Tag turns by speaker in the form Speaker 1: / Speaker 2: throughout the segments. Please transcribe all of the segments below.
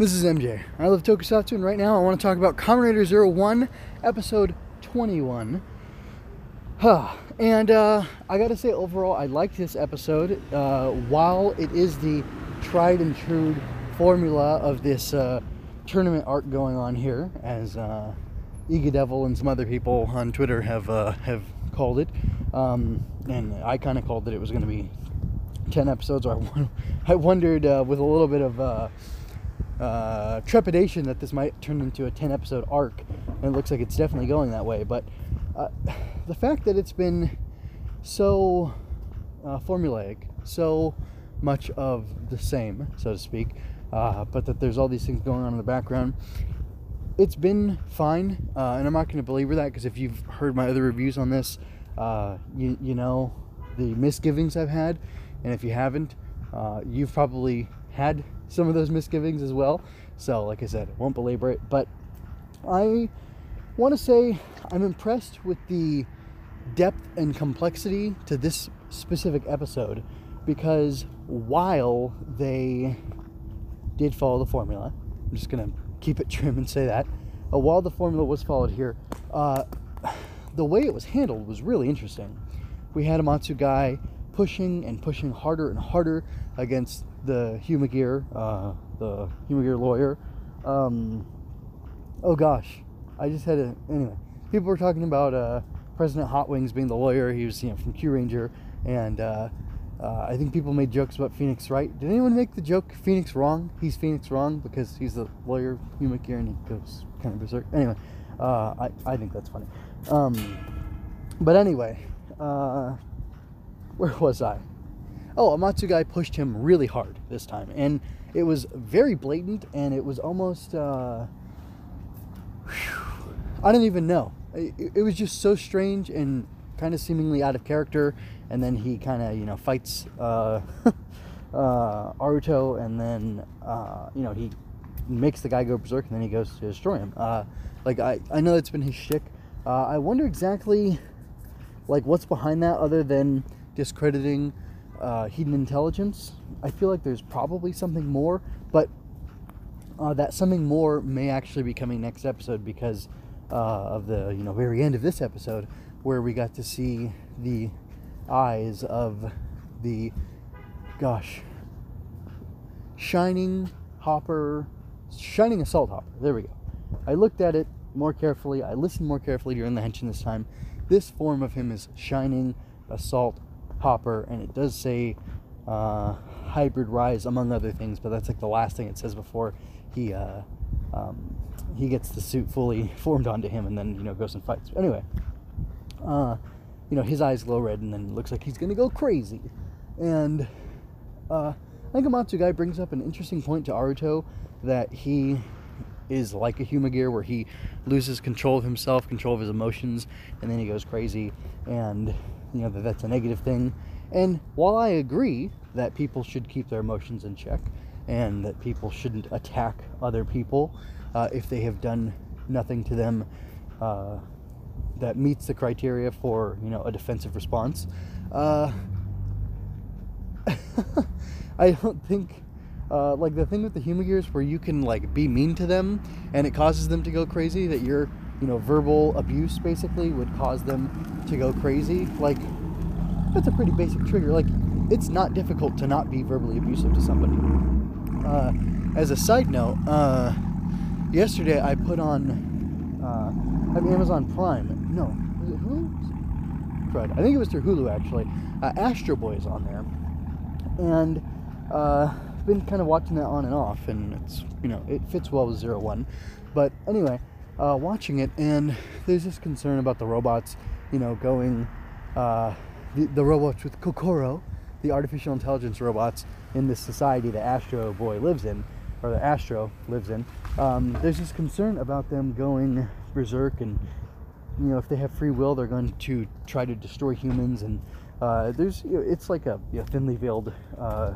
Speaker 1: This is MJ. I love Tokusatsu, and right now I want to talk about Kamen Rider Zero One, episode 21. Huh. And uh, I gotta say, overall, I like this episode. Uh, while it is the tried and true formula of this uh, tournament arc going on here, as uh, Ega Devil and some other people on Twitter have uh, have called it, um, and I kind of called that it was going to be 10 episodes. Or I, I wondered uh, with a little bit of uh, trepidation that this might turn into a 10 episode arc, and it looks like it's definitely going that way. But uh, the fact that it's been so uh, formulaic, so much of the same, so to speak, uh, but that there's all these things going on in the background. It's been fine, uh, and I'm not going to belabor that because if you've heard my other reviews on this, uh, you, you know the misgivings I've had, and if you haven't, you've probably had some of those misgivings as well. So, like I said, I won't belabor it, but I want to say I'm impressed with the depth and complexity to this specific episode because while they did follow the formula, I'm just gonna keep it trim and say that. Uh, while the formula was followed here, uh, the way it was handled was really interesting. We had Amatsu Gai pushing and pushing harder and harder against the Humagear, uh, the Humagear lawyer. Um, oh gosh, I just had a anyway. People were talking about uh, President Hot Wings being the lawyer. He was you know from Kyuranger, and uh, uh, I think people made jokes about Phoenix Wright. Did anyone make the joke Phoenix wrong? He's Phoenix wrong because he's the lawyer Humagear and he goes kind of berserk. Anyway, uh, I I think that's funny. Um, but anyway, uh, where was I? Oh, Amatsu Gai pushed him really hard this time, and it was very blatant, and it was almost. Uh, I don't even know. It, it was just so strange and kind of seemingly out of character. And then he kind of, you know, fights uh, uh, Aruto, and then, uh, you know, he makes the guy go berserk, and then he goes to destroy him. Uh, like I, I know it's been his shtick. Uh, I wonder exactly, like, what's behind that, other than discrediting uh, Hiden Intelligence. I feel like there's probably something more, but uh, that something more may actually be coming next episode because uh, of the you know very end of this episode where we got to see the eyes of the gosh shining hopper shining assault hopper. There we go. I looked at it more carefully. I listened more carefully during the henshin this time. This form of him is shining assault hopper and it does say uh, hybrid rise among other things but that's like the last thing it says before he uh, um, he gets the suit fully formed onto him and then you know goes and fights. Anyway, uh, you know his eyes glow red and then looks like he's gonna go crazy. And uh, I think Amatsu Gai brings up an interesting point to Aruto that he is like a Humagear where he loses control of himself, control of his emotions, and then he goes crazy, and you know that that's a negative thing. And while I agree that people should keep their emotions in check and that people shouldn't attack other people uh, if they have done nothing to them uh, that meets the criteria for you know a defensive response. Uh, I don't think uh, like the thing with the Humagears where you can like be mean to them and it causes them to go crazy. That your you know verbal abuse basically would cause them to go crazy. Like that's a pretty basic trigger. Like it's not difficult to not be verbally abusive to somebody. Uh, as a side note, uh, yesterday I put on uh, I Amazon Prime. No, was it Hulu? Crud. I think it was through Hulu actually. Uh, Astro Boy is on there, and uh, Been kind of watching that on and off, and it's you know it fits well with Zero One. But anyway, uh, watching it, and there's this concern about the robots, you know, going uh, the, the robots with Kokoro, the artificial intelligence robots in this society that Astro Boy lives in, or the Astro lives in. Um, there's this concern about them going berserk, and you know, if they have free will, they're going to try to destroy humans. And uh, there's, you know, it's like a you know, thinly veiled, uh,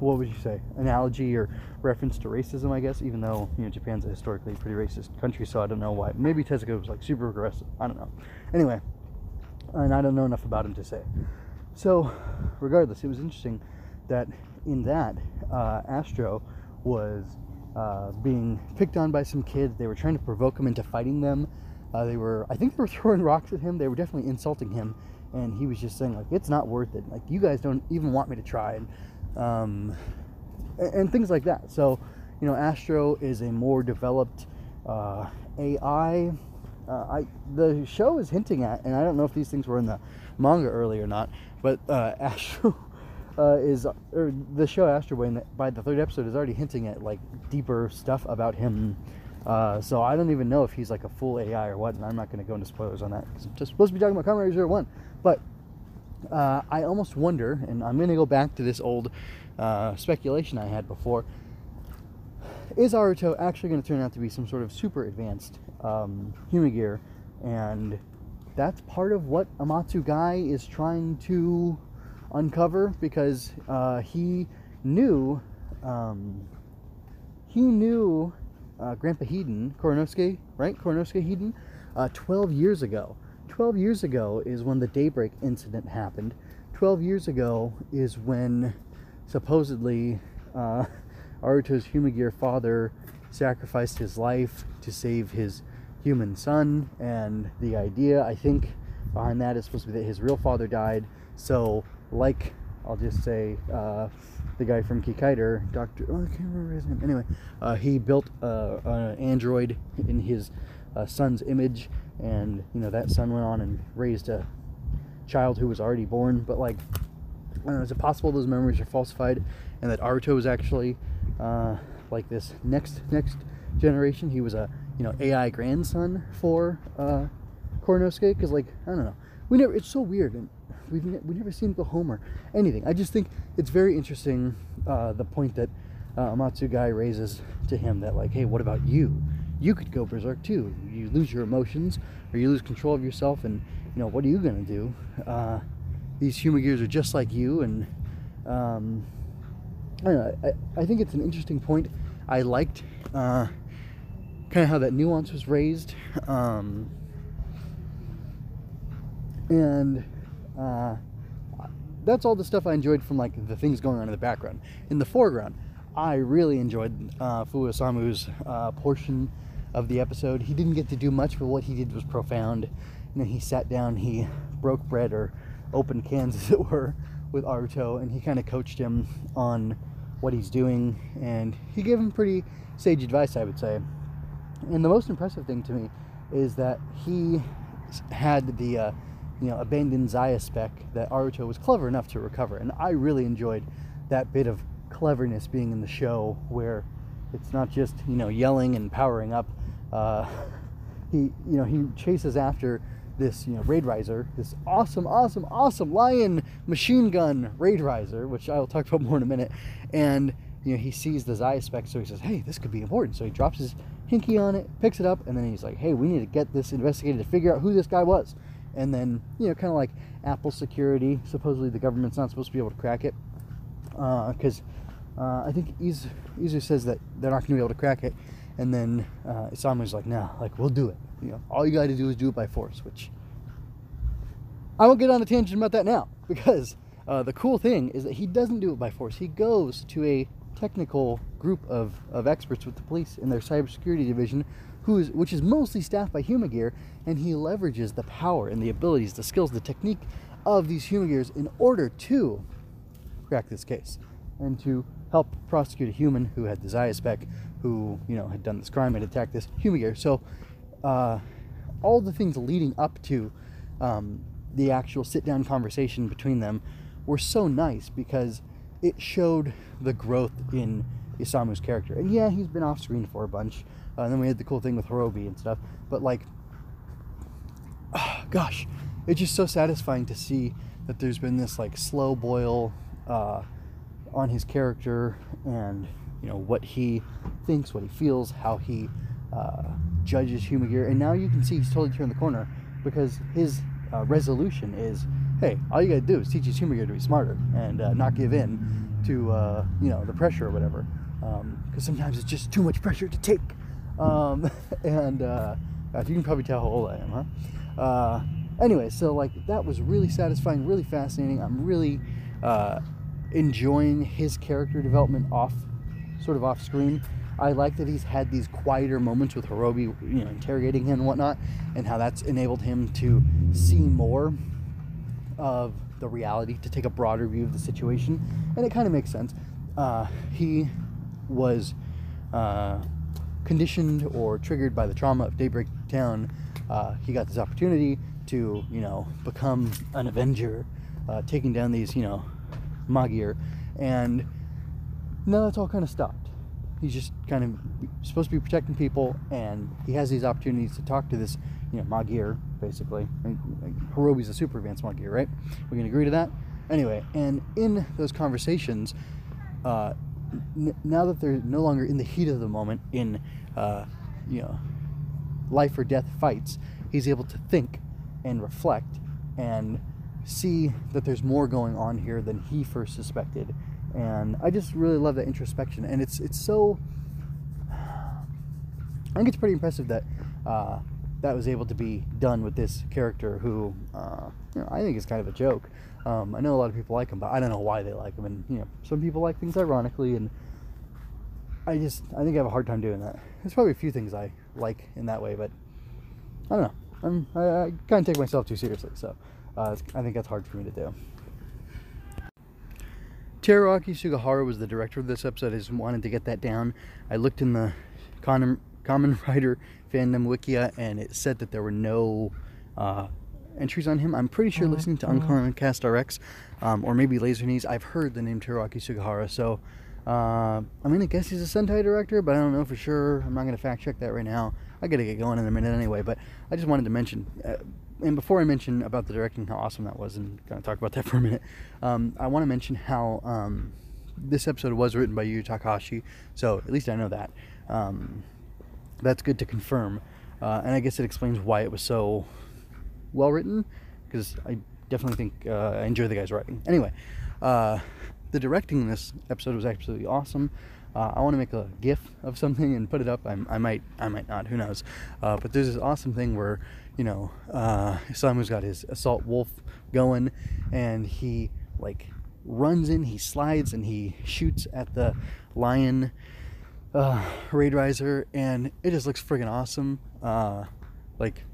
Speaker 1: what would you say, analogy or reference to racism, I guess. Even though you know Japan's a historically pretty racist country, so I don't know why. Maybe Tezuka was like super aggressive. I don't know. Anyway, and I don't know enough about him to say. So, regardless, it was interesting that in that uh, Astro was uh, being picked on by some kids. They were trying to provoke him into fighting them. Uh, they were, I think, they were throwing rocks at him. They were definitely insulting him, and he was just saying like, "It's not worth it. Like, you guys don't even want me to try." And, um, and, and things like that. So, you know, Astro is a more developed uh, AI. Uh, I the show is hinting at, and I don't know if these things were in the manga early or not, but uh, Astro uh, is or the show Astro Boy the, by the third episode is already hinting at like deeper stuff about him. Uh, so I don't even know if he's like a full AI or what, and I'm not going to go into spoilers on that because I'm just supposed to be talking about Kamen Rider Zero One. But uh, I almost wonder, and I'm going to go back to this old uh, speculation I had before. Is Aruto actually going to turn out to be some sort of super advanced um, gear? And that's part of what Amatsu Gai is trying to uncover because uh, he knew um, he knew uh, Grandpa Hiden, Koronosuke, right? Koronosuke Hiden, uh, 12 years ago. 12 years ago is when the Daybreak incident happened. 12 years ago is when supposedly uh, Aruto's Humagear father sacrificed his life to save his human son, and the idea, I think, behind that is supposed to be that his real father died. So, like, I'll just say, uh, the guy from Kikaider, Doctor, oh, I can't remember his name. Anyway, uh, he built uh, an android in his uh, son's image, and you know that son went on and raised a child who was already born. But like, know, is it possible those memories are falsified, and that Aruto was actually uh, like this next next generation? He was a you know AI grandson for uh, because like I don't know, we never. It's so weird, and we've ne- we never seen the Homer anything. I just think it's very interesting uh, the point that uh, Amatsu Gai raises to him that like, hey, what about you? You could go berserk too. You lose your emotions, or you lose control of yourself, and you know what are you gonna do? Uh, these Humagears are just like you, and um, I don't know. I, I think it's an interesting point. I liked uh, kind of how that nuance was raised, um, and uh, that's all the stuff I enjoyed from like the things going on in the background. In the foreground, I really enjoyed uh, Fuwa Isamu's uh, portion of the episode. He didn't get to do much, but what he did was profound. And then he sat down, he broke bread or opened cans, as it were, with Aruto, and he kind of coached him on what he's doing, and he gave him pretty sage advice, I would say. And the most impressive thing to me is that he had the uh, you know abandoned Zaia spec that Aruto was clever enough to recover, and I really enjoyed that bit of cleverness being in the show where it's not just you know yelling and powering up. Uh, he you know he chases after this you know raid riser this awesome awesome awesome lion machine gun raid riser which i'll talk about more in a minute and you know he sees the Zaia spec so he says hey this could be important so he drops his hinky on it picks it up and then he's like hey we need to get this investigated to figure out who this guy was and then you know kind of like apple security supposedly the government's not supposed to be able to crack it because uh, uh, i think Izu says that they're not going to be able to crack it and then uh, Isamu's like, no, like we'll do it. You know, all you got to do is do it by force. Which I won't get on a tangent about that now because uh, the cool thing is that he doesn't do it by force. He goes to a technical group of, of experts with the police in their cybersecurity division, who is which is mostly staffed by Humagear, and he leverages the power and the abilities, the skills, the technique of these Humagears in order to crack this case and to help prosecute a human who had the Zaia spec, who you know had done this crime and attacked this Humagear. So uh, all the things leading up to um, the actual sit-down conversation between them were so nice because it showed the growth in Isamu's character. And yeah, he's been off screen for a bunch. Uh, and then we had the cool thing with Horobi and stuff. But like, oh, gosh, it's just so satisfying to see that there's been this like slow boil uh, on his character and you know what he thinks, what he feels, how he uh, judges Humagear, and now you can see he's totally turned the corner because his uh, resolution is, hey, all you gotta do is teach his Humagear to be smarter and uh, not give in to uh, you know the pressure or whatever, because um, sometimes it's just too much pressure to take. Um, and uh, you can probably tell how old I am, huh? Uh, anyway, so like that was really satisfying, really fascinating. I'm really enjoying his character development off, sort of off screen. I like that he's had these quieter moments with Horobi, you know, interrogating him and whatnot, and how that's enabled him to see more of the reality, to take a broader view of the situation, and it kind of makes sense. Uh, he was uh, conditioned or triggered by the trauma of Daybreak Town. Uh, he got this opportunity to, you know, become an Avenger, uh, taking down these, you know, Magir, and now that's all kind of stopped. He's just kind of supposed to be protecting people, and he has these opportunities to talk to this, you know, Magir, basically. And, Horobi's a super advanced Magir, right? We can agree to that? Anyway, and in those conversations, uh, n- now that they're no longer in the heat of the moment, in, uh, you know, life or death fights, he's able to think and reflect and see that there's more going on here than he first suspected. And I just really love that introspection. And it's it's so I think it's pretty impressive that uh, that was able to be done with this character who uh, you know, I think is kind of a joke. Um, I know a lot of people like him, but I don't know why they like him. And you know, some people like things ironically, and I just I think I have a hard time doing that. There's probably a few things I like in that way, but I don't know. I'm I, I kind of take myself too seriously, so uh, I think that's hard for me to do. Teruaki Sugihara was the director of this episode. I just wanted to get that down. I looked in the Common, Kamen Rider fandom wikia, and it said that there were no uh, entries on him. I'm pretty sure listening to Uncommon Cast RX, um, or maybe Laser Knees, I've heard the name Teruaki Sugihara. So uh, I'm gonna guess he's a Sentai director, but I don't know for sure. I'm not gonna fact check that right now. I gotta get going in a minute anyway. But I just wanted to mention. Uh, and before I mention about the directing, how awesome that was, and kind of talk about that for a minute, um, I want to mention how um, this episode was written by Yu Takahashi. So at least I know that. Um, that's good to confirm, uh, and I guess it explains why it was so well written, because I definitely think uh, I enjoy the guy's writing. Anyway, uh, the directing in this episode was absolutely awesome. Uh, I want to make a GIF of something and put it up. I, I might, I might not. Who knows? Uh, but there's this awesome thing where, you know, uh, Isamu's got his assault wolf going, and he like runs in, he slides, and he shoots at the lion uh, raid riser, and it just looks friggin' awesome. Uh, like,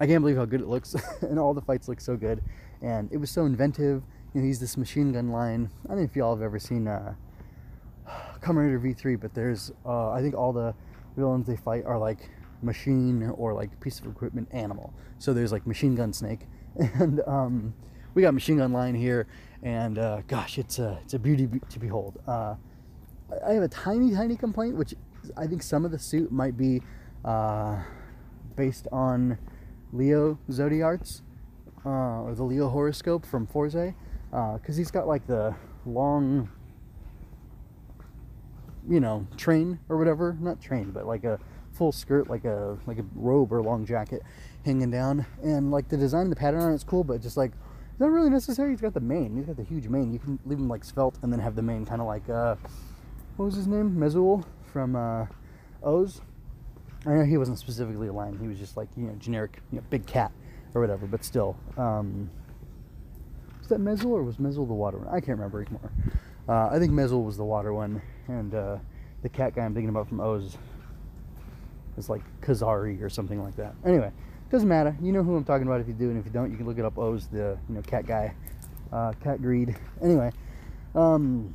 Speaker 1: I can't believe how good it looks, and all the fights look so good, and it was so inventive. You know, he's this machine gun line. I don't know if y'all have ever seen. Uh, Kamen Rider V3, but there's uh, I think all the villains they fight are like machine or like piece of equipment animal. So there's like machine gun snake, and um, we got machine gun line here, and uh, gosh, it's a it's a beauty to behold. Uh, I have a tiny tiny complaint, which I think some of the suit might be uh, based on Leo Zodiarts uh, or the Leo horoscope from Fourze, because he's got like the long you know, train or whatever. Not train, but like a full skirt, like a like a robe or long jacket hanging down. And like the design, the pattern on it's cool, but just like is that really necessary? He's got the mane. He's got the huge mane. You can leave him like svelte and then have the mane kind of like uh, what was his name? Mezul from uh, Oz. I know he wasn't specifically a lion. He was just like you know generic, you know, big cat or whatever. But still, um, was that Mezul or was Mezul the water one? I can't remember anymore. Uh, I think Mezul was the water one, and uh, the cat guy I'm thinking about from Oz is like Kazari or something like that. Anyway, doesn't matter. You know who I'm talking about if you do, and if you don't, you can look it up. Oz, the you know cat guy, uh, cat greed. Anyway, um,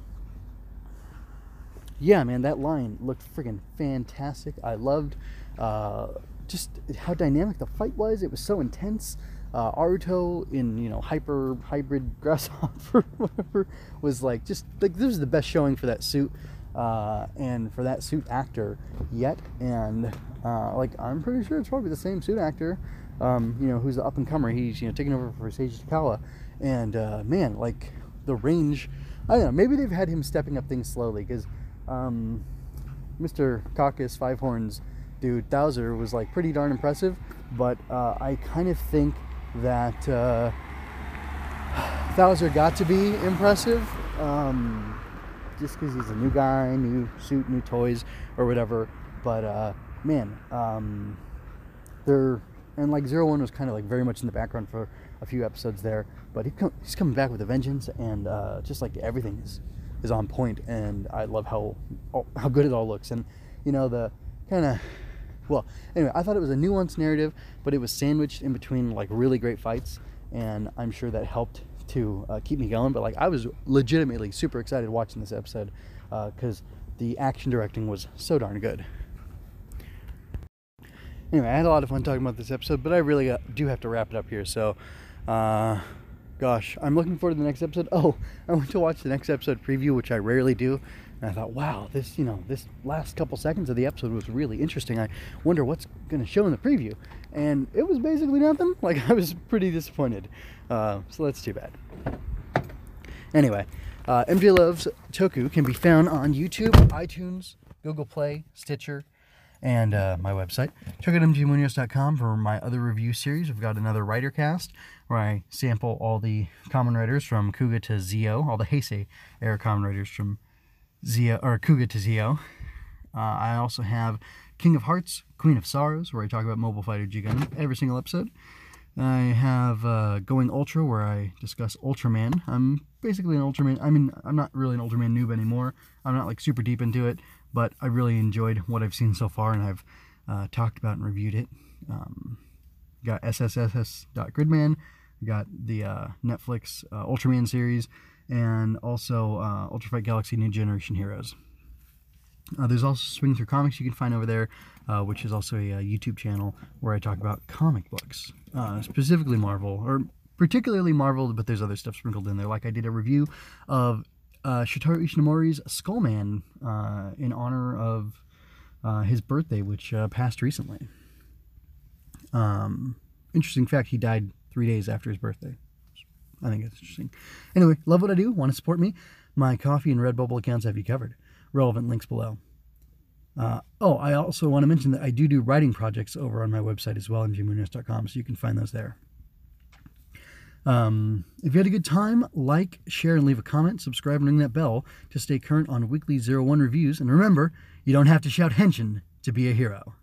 Speaker 1: yeah, man, that line looked freaking fantastic. I loved uh, just how dynamic the fight was. It was so intense. Uh, Aruto in you know hyper hybrid grasshopper whatever was like just like this was the best showing for that suit uh, and for that suit actor yet. And uh, like I'm pretty sure it's probably the same suit actor um, you know who's the up and comer he's you know taking over for Seiji Takaiwa and uh, man like the range I don't know maybe they've had him stepping up things slowly because um, Mr. Caucus Five Horns dude Thouser was like pretty darn impressive. But uh, I kind of think that uh, Thouser got to be impressive. Um, just because he's a new guy, new suit, new toys, or whatever. But uh, man, um, they're and like Zero One was kind of like very much in the background for a few episodes there, but he com- he's coming back with a vengeance, and uh, just like everything is is on point, and I love how how good it all looks, and you know the kind of well anyway I thought it was a nuanced narrative, but it was sandwiched in between like really great fights, and I'm sure that helped to uh, keep me going. But like I was legitimately super excited watching this episode because uh, the action directing was so darn good. Anyway, I had a lot of fun talking about this episode, but I really uh, do have to wrap it up here. So, uh, gosh, I'm looking forward to the next episode. Oh, I went to watch the next episode preview, which I rarely do. And I thought, wow, this, you know, this last couple seconds of the episode was really interesting. I wonder what's going to show in the preview. And it was basically nothing. Like, I was pretty disappointed. Uh, so that's too bad. Anyway, uh, MJ Loves Toku can be found on YouTube, iTunes, Google Play, Stitcher, and uh, my website. Check out mgmunoz.com for my other review series. We've got another writer cast where I sample all the Kamen Riders from Kuuga to Zi-O, all the Heisei era Kamen Riders from Zi-O or Kuuga to Zi-O. Uh, I also have King of Hearts, Queen of Sorrows, where I talk about Mobile Fighter G Gundam every single episode. I have uh, Going Ultra, where I discuss Ultraman. I'm basically an Ultraman. I mean, I'm not really an Ultraman noob anymore. I'm not like super deep into it, but I really enjoyed what I've seen so far, and I've uh, talked about and reviewed it. Um, got SSSS.Gridman, got the uh, Netflix uh, Ultraman series, and also uh, Ultra Fight Galaxy New Generation Heroes. Uh, there's also Swing Through Comics you can find over there, uh, which is also a, a, YouTube channel where I talk about comic books, uh, specifically Marvel, or particularly Marvel, but there's other stuff sprinkled in there. Like I did a review of uh, Shotaro Ishinomori's Skullman uh, in honor of uh, his birthday, which passed recently. Um, interesting fact, he died three days after his birthday. I think it's interesting. Anyway, love what I do. Want to support me? My Ko-fi and Redbubble accounts have you covered relevant links below. Uh, oh, I also want to mention that I do do writing projects over on my website as well, mgmunoz.com, so you can find those there. Um, if you had a good time, like, share, and leave a comment. Subscribe and ring that bell to stay current on weekly Zero One reviews. And remember, you don't have to shout Henshin to be a hero.